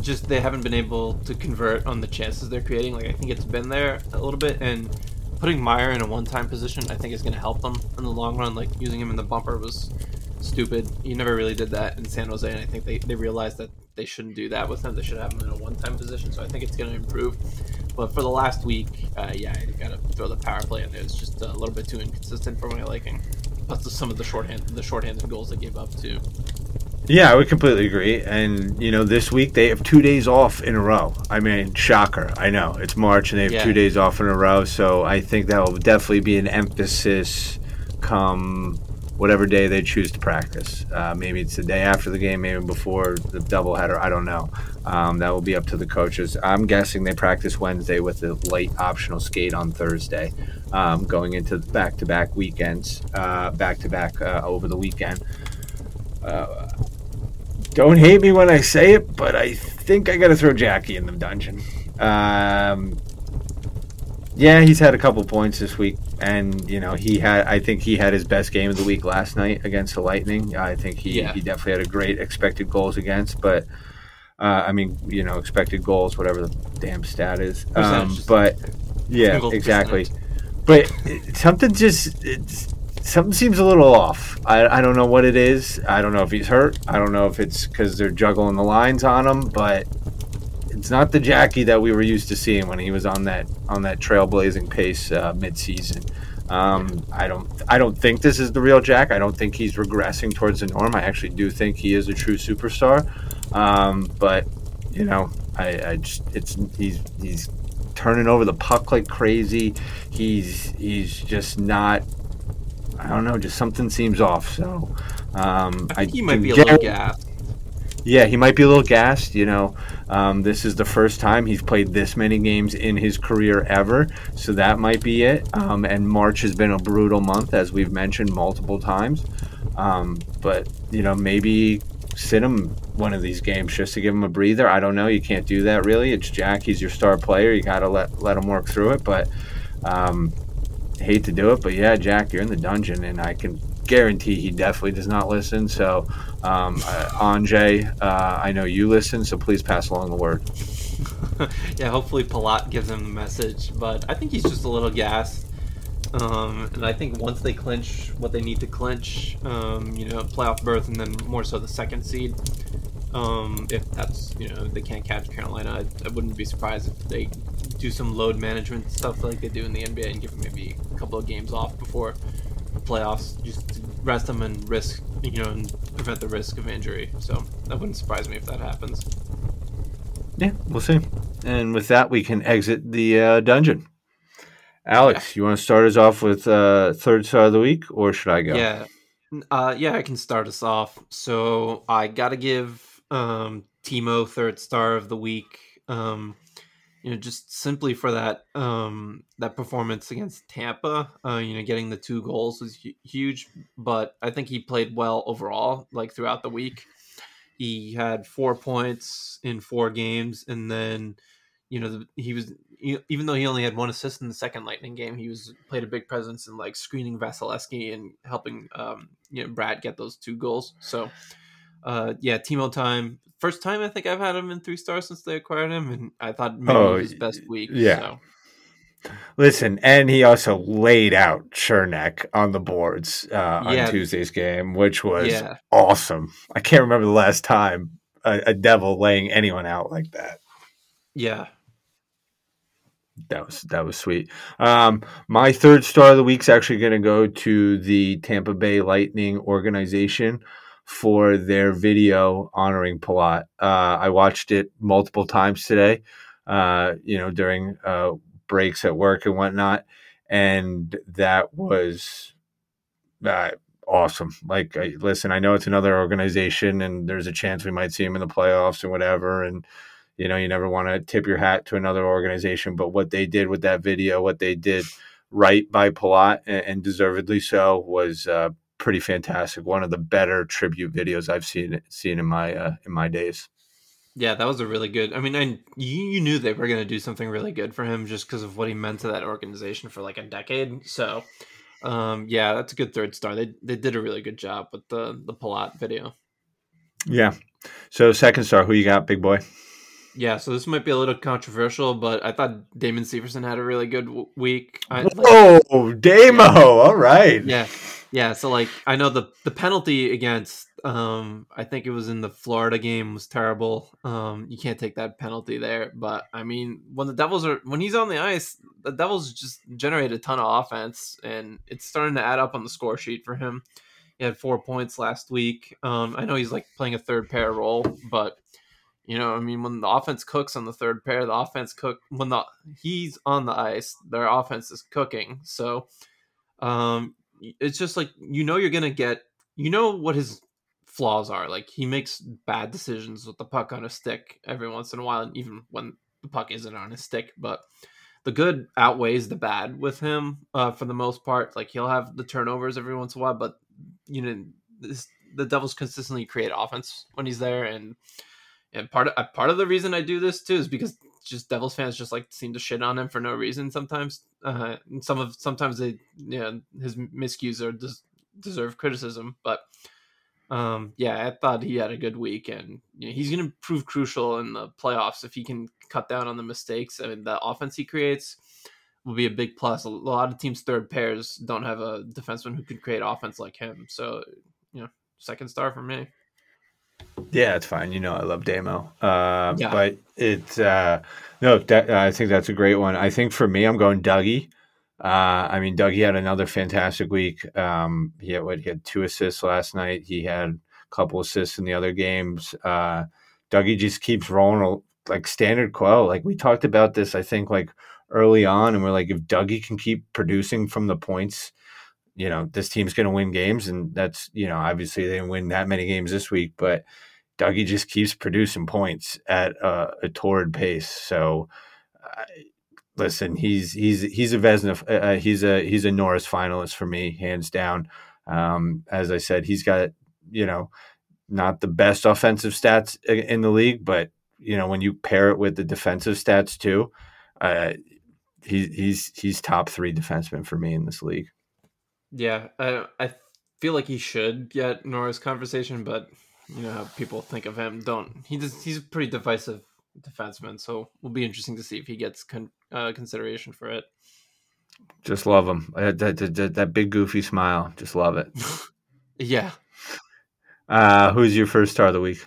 just they haven't been able to convert on the chances they're creating. Like I think it's been there a little bit, and putting Meier in a one-time position, I think is going to help them in the long run. Like using him in the bumper was stupid. You never really did that in San Jose, and I think they, they realized that they shouldn't do that with him. They should have him in a one-time position. So I think it's going to improve. But for the last week, uh, yeah, you got to throw the power play in there. It's just a little bit too inconsistent for my liking. Plus, some of the shorthand the shorthanded goals they gave up too. Yeah, I would completely agree. And you know, this week they have two days off in a row. I mean, shocker. I know it's March and they have yeah. two days off in a row. So I think that will definitely be an emphasis come whatever day they choose to practice. Uh, maybe it's the day after the game, maybe before the doubleheader. I don't know. Um, that will be up to the coaches. I'm guessing they practice Wednesday with a late optional skate on Thursday, um, going into back to back weekends, back to back over the weekend. Uh, don't hate me when I say it, but I think I got to throw Jackie in the dungeon. Um, yeah, he's had a couple points this week, and you know he had. I think he had his best game of the week last night against the Lightning. I think he, yeah. he definitely had a great expected goals against, but uh, I mean, you know, expected goals, whatever the damn stat is. Um, but yeah, exactly. But it, something just something seems a little off. I, I don't know what it is. I don't know if he's hurt. I don't know if it's because they're juggling the lines on him, but it's not the Jackie that we were used to seeing when he was on that on that trailblazing pace uh, midseason. Um, I don't I don't think this is the real Jack. I don't think he's regressing towards the norm. I actually do think he is a true superstar. Um, but you know, I, I just it's he's he's turning over the puck like crazy. He's he's just not. I don't know. Just something seems off. So um, I think I he might be a little gassed. Yeah, he might be a little gassed. You know, um, this is the first time he's played this many games in his career ever, so that might be it. Um, and March has been a brutal month, as we've mentioned multiple times. Um, but you know, maybe sit him one of these games just to give him a breather. I don't know. You can't do that really. It's Jack. He's your star player. You got to let let him work through it. But um, hate to do it, but yeah, Jack, you're in the dungeon, and I can guarantee he definitely does not listen. So, um, uh, Anjay, uh, I know you listen, so please pass along the word. yeah, hopefully Palat gives him the message, but I think he's just a little gassed. Um, and I think once they clinch what they need to clinch, um, you know, playoff berth, and then more so the second seed, um, if that's you know they can't catch Carolina, I, I, wouldn't be surprised if they do some load management stuff like they do in the NBA and give them maybe a couple of games off before the playoffs, just to rest them and risk you know and prevent the risk of injury. So that wouldn't surprise me if that happens. Yeah, we'll see. And with that, we can exit the uh, dungeon. Alex, yeah. you want to start us off with uh, third star of the week, or should I go? Yeah, uh, yeah, I can start us off. So I got to give um, Timo third star of the week. Um, you know, just simply for that um, that performance against Tampa. Uh, you know, getting the two goals was huge, but I think he played well overall, like throughout the week. He had four points in four games, and then you know the, he was even though he only had one assist in the second Lightning game, he was played a big presence in like screening Vasilevskiy and helping um, you know Bratt get those two goals. So uh, yeah, Timo time. First time I think I've had him in three stars since they acquired him, and I thought maybe oh, his best week. Yeah. So. Listen, and he also laid out Cernak on the boards uh, on yeah. Tuesday's game, which was yeah. awesome. I can't remember the last time a, a, devil laying anyone out like that. Yeah, that was that was sweet. Um, my third star of the week is actually going to go to the Tampa Bay Lightning organization for their video honoring Palat. Uh, I watched it multiple times today, uh, you know, during uh, breaks at work and whatnot, and that was uh, awesome. Like, I, listen, I know it's another organization, and there's a chance we might see them in the playoffs or whatever, and you know, you never want to tip your hat to another organization, but what they did with that video, what they did right by Palat, and, and deservedly so, was uh, pretty fantastic. One of the better tribute videos I've seen seen in my uh, in my days. Yeah, that was a really good. I mean, I, you, you knew they were going to do something really good for him just because of what he meant to that organization for like a decade. So, um, yeah, that's a good third star. They they did a really good job with the the Palat video. Yeah. So second star, who you got, big boy? Yeah, so this might be a little controversial, but I thought Damon Severson had a really good w- week. I, like, oh, Damo! Yeah. All right. Yeah, yeah. So like, I know the the penalty against, um, I think it was in the Florida game was terrible. Um, you can't take that penalty there. But I mean, when the Devils are when he's on the ice, the Devils just generate a ton of offense, and it's starting to add up on the score sheet for him. He had four points last week. Um, I know he's like playing a third pair role, but you know, I mean, when the offense cooks on the third pair, the offense cook when the he's on the ice, their offense is cooking. So, um, it's just like you know you're gonna get, you know what his flaws are. Like he makes bad decisions with the puck on a stick every once in a while, and even when the puck isn't on his stick. But the good outweighs the bad with him uh, for the most part. Like he'll have the turnovers every once in a while, but you know, this, the Devils consistently create offense when he's there, and and part of part of the reason I do this too is because just Devils fans just like seem to shit on him for no reason sometimes. Uh, and some of sometimes they yeah his miscues are des- deserve criticism, but um, yeah, I thought he had a good week, and you know, he's going to prove crucial in the playoffs if he can cut down on the mistakes. I mean, the offense he creates will be a big plus. A lot of teams' third pairs don't have a defenseman who can create offense like him, so you know, second star for me. Yeah, it's fine. You know, I love Damo. Uh, yeah. But it's, uh, no, that, I think that's a great one. I think for me, I'm going Dougie. Uh, I mean, Dougie had another fantastic week. Um, he had what he had two assists last night. He had a couple assists in the other games. Uh, Dougie just keeps rolling like standard quo. Like we talked about this, I think like early on, and we're like, if Dougie can keep producing from the points you know this team's going to win games, and that's you know obviously they didn't win that many games this week, but Dougie just keeps producing points at a, a torrid pace. So. Uh, listen, he's he's he's a Vezina, uh, uh, he's a he's a Norris finalist for me, hands down. Um, as I said, he's got you know not the best offensive stats in the league, but you know when you pair it with the defensive stats too, uh, he, he's he's top three defenseman for me in this league. Yeah, I I feel like he should get Norris conversation, but you know how people think of him. Don't he? Does, he's a pretty divisive defenseman, so will be interesting to see if he gets con, uh, consideration for it. Just love him. Uh, that, that, that, that big goofy smile. Just love it. yeah. Uh, who's your first star of the week?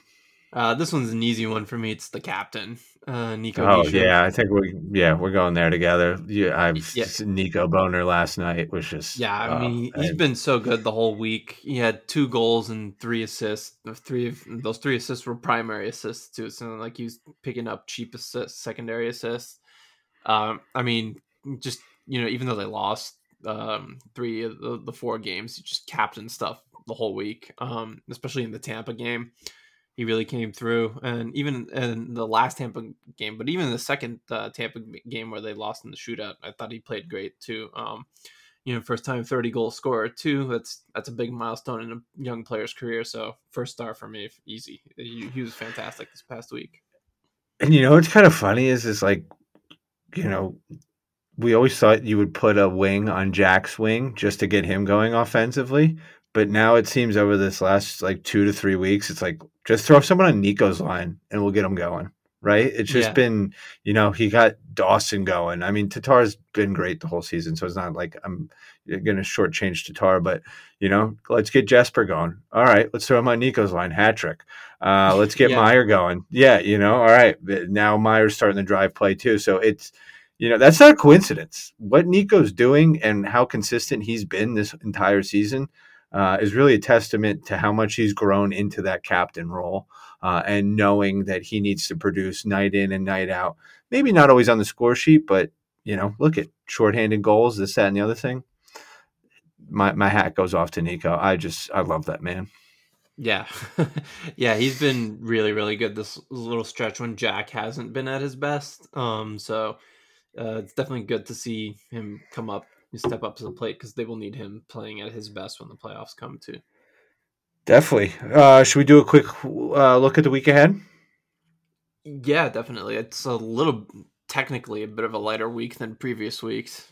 Uh, this one's an easy one for me. It's the captain, uh, Nico. Oh yeah, I think we yeah we're going there together. Yeah, I've Yeah. Nico Boner last night was just Yeah, I oh, mean he's and- been so good the whole week. He had two goals and three assists. Three of those three assists were primary assists too. So like he's picking up cheap assists, secondary assists. Um, I mean, just you know, even though they lost um, three of the, the four games, he just captain stuff the whole week. Um, especially in the Tampa game, he really came through, and even in the last Tampa game, but even the second uh, Tampa game where they lost in the shootout, I thought he played great too. Um, you know, first time 30 goal scorer too. That's that's a big milestone in a young player's career. So first star for me, easy. He, he was fantastic this past week. And you know what's kind of funny is is like, you know, we always thought you would put a wing on Jack's wing just to get him going offensively. But now it seems over this last like two to three weeks, it's like just throw someone on Nico's line and we'll get him going. Right? It's just Yeah. been, you know, he got Dawson going. I mean, Tatar's been great the whole season, so it's not like I'm going to shortchange Tatar, but you know, let's get Jesper going. All right, let's throw him on Nico's line, hat trick. Uh, let's get Yeah. Meier going. Yeah, you know, all right. Now Meier's starting to drive play too. So it's, you know, that's not a coincidence. What Nico's doing and how consistent he's been this entire season uh, is really a testament to how much he's grown into that captain role uh, and knowing that he needs to produce night in and night out. Maybe not always on the score sheet, but, you know, look at shorthanded goals, this, that, and the other thing. My, my hat goes off to Nico. I just, I love that man. Yeah, yeah, he's been really, really good this little stretch when Jack hasn't been at his best. Um, so uh, it's definitely good to see him come up, step up to the plate because they will need him playing at his best when the playoffs come too. Definitely. Uh, should we do a quick uh, look at the week ahead? Yeah, definitely. It's a little technically a bit of a lighter week than previous weeks.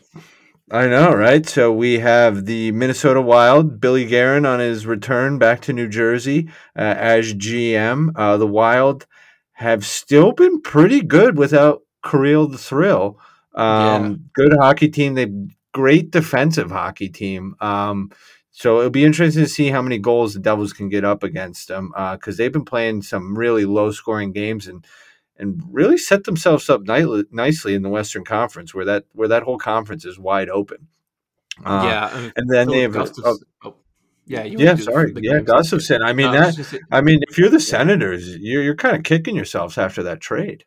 I know, right? So we have the Minnesota Wild, Billy Guerin on his return back to New Jersey uh, as GM. Uh, the Wild have still been pretty good without Kirill the Thrill. Um, Good hockey team. They great defensive hockey team. Um, so it'll be interesting to see how many goals the Devils can get up against them because they've been playing some really low scoring games and and really set themselves up ni- nicely in the Western Conference, where that where that whole conference is wide open. Uh, yeah, I mean, and then they have oh, oh, yeah, you yeah, wanna do the- sorry, yeah? Gustavsson. I mean No, I that. just I mean, if you're the Senators, you're you're kind of kicking yourselves after that trade.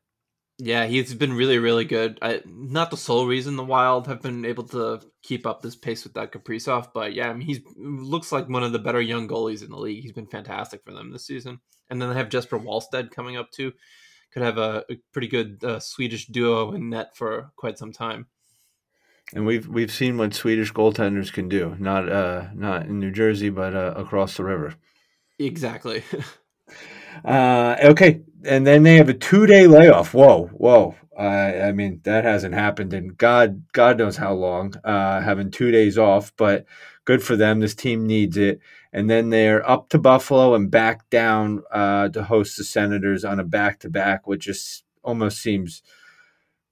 Yeah, he's been really, really good. I, not the sole reason the Wild have been able to keep up this pace with that Kaprizov, but yeah, I mean, he's looks like one of the better young goalies in the league. He's been fantastic for them this season. And then they have Jesper Wallstedt coming up too. Could have a, a pretty good uh, Swedish duo in net for quite some time. And we've we've seen what Swedish goaltenders can do. Not uh not in New Jersey, but uh, across the river. Exactly. Uh, okay, and then they have a two day layoff. Whoa, whoa. Uh, I mean, that hasn't happened in God, God knows how long. Uh, having two days off, but good for them. This team needs it. And then they're up to Buffalo and back down uh, to host the Senators on a back to back, which just almost seems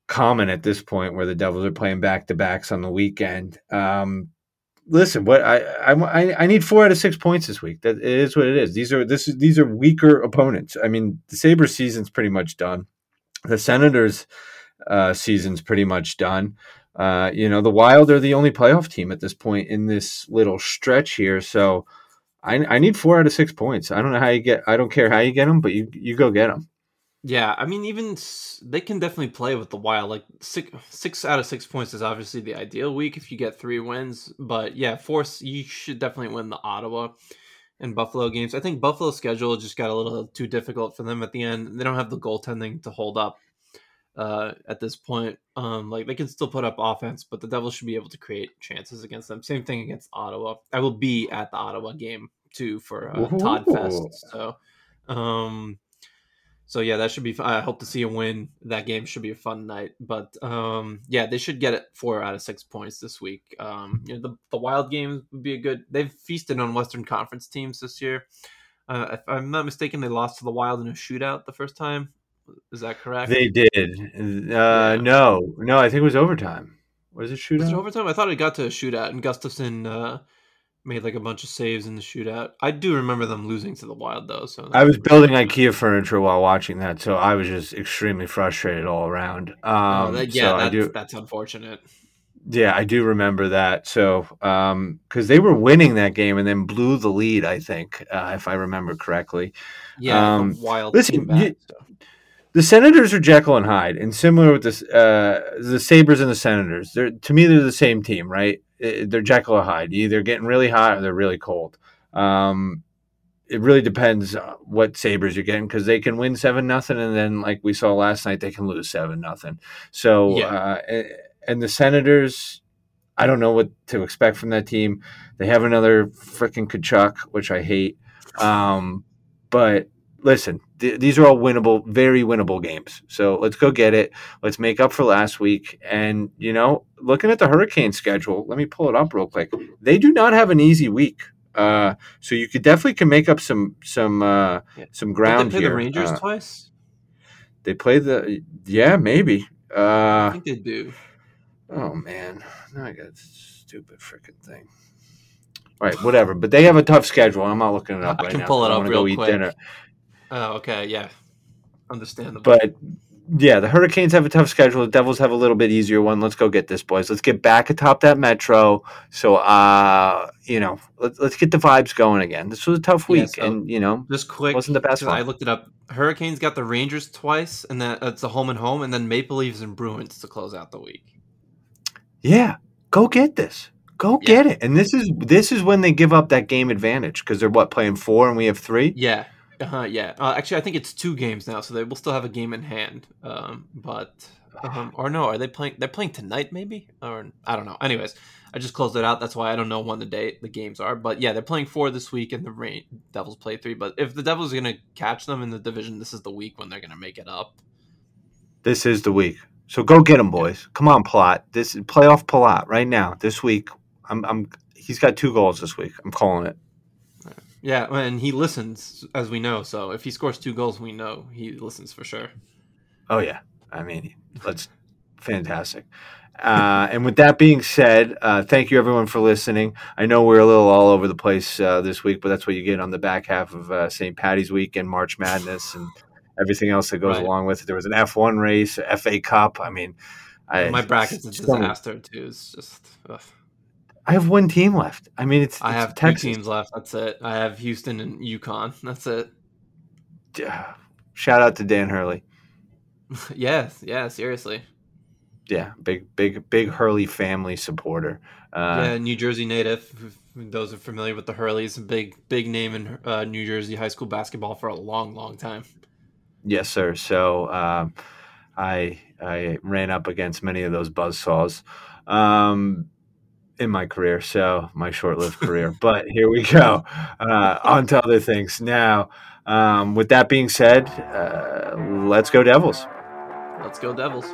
common at this point, where the Devils are playing back to backs on the weekend. Um, listen, what I, I I need four out of six points this week. That is what it is. These are this is these are weaker opponents. I mean, the Sabres season's pretty much done. The Senators uh, season's pretty much done. Uh, you know, the Wild are the only playoff team at this point in this little stretch here. So I, I need four out of six points. I don't know how you get. I don't care how you get them, but you you go get them. Yeah, I mean, even they can definitely play with the Wild. Like six, six out of six points is obviously the ideal week if you get three wins. But yeah, force you should definitely win the Ottawa and Buffalo games. I think Buffalo's schedule just got a little too difficult for them at the end. They don't have the goaltending to hold up uh, at this point. Um, like they can still put up offense, but the Devils should be able to create chances against them. Same thing against Ottawa. I will be at the Ottawa game too for uh, Todd Fest. So. Um, so yeah, that should be. I hope to see a win. That game should be a fun night. But um, yeah, they should get it four out of six points this week. Um, you know, the the Wild games would be a good. They've feasted on Western Conference teams this year. Uh, if I'm not mistaken, they lost to the Wild in a shootout the first time. Is that correct? They did. Uh, Yeah. No, no, I think it was overtime. Was it shootout? Was it overtime? I thought it got to a shootout, and Gustavsson uh, made like a bunch of saves in the shootout. I do remember them losing to the Wild though. So I was building IKEA furniture while watching that, so I was just extremely frustrated all around. Um, oh, that, yeah, so that's, I do. that's unfortunate. Yeah, I do remember that. So, because they were winning that game and then blew the lead, I think, uh, if I remember correctly. Yeah, Um, the Wild. listen, back, you- so. The Senators are Jekyll and Hyde, and similar with this, uh, the Sabres and the Senators. They're to me, they're the same team, right? Uh, They're Jekyll or Hyde. Either getting really hot or they're really cold. Um, it really depends uh, what Sabres you're getting because they can win seven nothing, and then like we saw last night, they can lose seven nothing. So, Yeah. uh, and- and the Senators, I don't know what to expect from that team. They have another freaking Tkachuk, which I hate. Um, but listen, th- these are all winnable, very winnable games. So let's go get it. Let's make up for last week. And you know, looking at the Hurricane schedule, let me pull it up real quick. They do not have an easy week. Uh, so you could definitely can make up some some uh, Yeah. some Did ground they play here. the Rangers Uh, twice? they play the yeah maybe. I Uh, think they do. Oh man, now I got stupid freaking thing. All right, whatever. But they have a tough schedule. I'm not looking it up I right can now. pull it I up real go eat quick. dinner. Oh, okay, yeah, understandable. But yeah, the Hurricanes have a tough schedule. The Devils have a little bit easier one. Let's go get this, boys. Let's get back atop that Metro. So, uh, you know, let's let's get the vibes going again. This was a tough Yeah, week, so- and you know, just quick, wasn't the best I looked it up. Hurricanes got the Rangers twice, and then it's a home and home, and then Maple Leafs and Bruins to close out the week. yeah, go get this. Go Yeah. get it. And this is this is when they give up that game advantage because they're what playing four and we have three. Yeah, uh-huh, yeah. Uh, actually, I think it's two games now, so they will still have a game in hand. Um, but um, or no, are they playing? They're playing tonight, maybe, or I don't know. Anyways, I just closed it out. That's why I don't know when the date the games are. But yeah, they're playing four this week, and the Rain Devils play three. But if the Devils are gonna catch them in the division, this is the week when they're gonna make it up. This is the week. So go get them, boys. Come on, Palat. This is playoff Palat right now. This week, I'm. I'm. He's got two goals this week. I'm calling it. Yeah, and he listens, as we know. So if he scores two goals, we know he listens for sure. Oh yeah. I mean, that's fantastic. Uh, and with that being said, uh, thank you everyone for listening. I know we're a little all over the place uh, this week, but that's what you get on the back half of uh, St. Patty's week and March Madness and everything else that goes Right. along with it. There was an F1 race, FA Cup. I mean, I, My bracket's a disaster too. It's just. Ugh. I have one team left. I mean, it's, I it's have Texas. two teams left. That's it. I have Houston and UConn. That's it. Shout out to Dan Hurley. yes, yeah. Seriously. Yeah, big, big, big Hurley family supporter. Uh, yeah, New Jersey native. Those are familiar with the Hurleys, big, big name in uh, New Jersey high school basketball for a long, long time. Yes, sir. So um, I I ran up against many of those buzzsaws um, in my career. So my short-lived career. But here we go. Uh, on to other things now. Um, with that being said, uh, let's go Devils. Let's go Devils.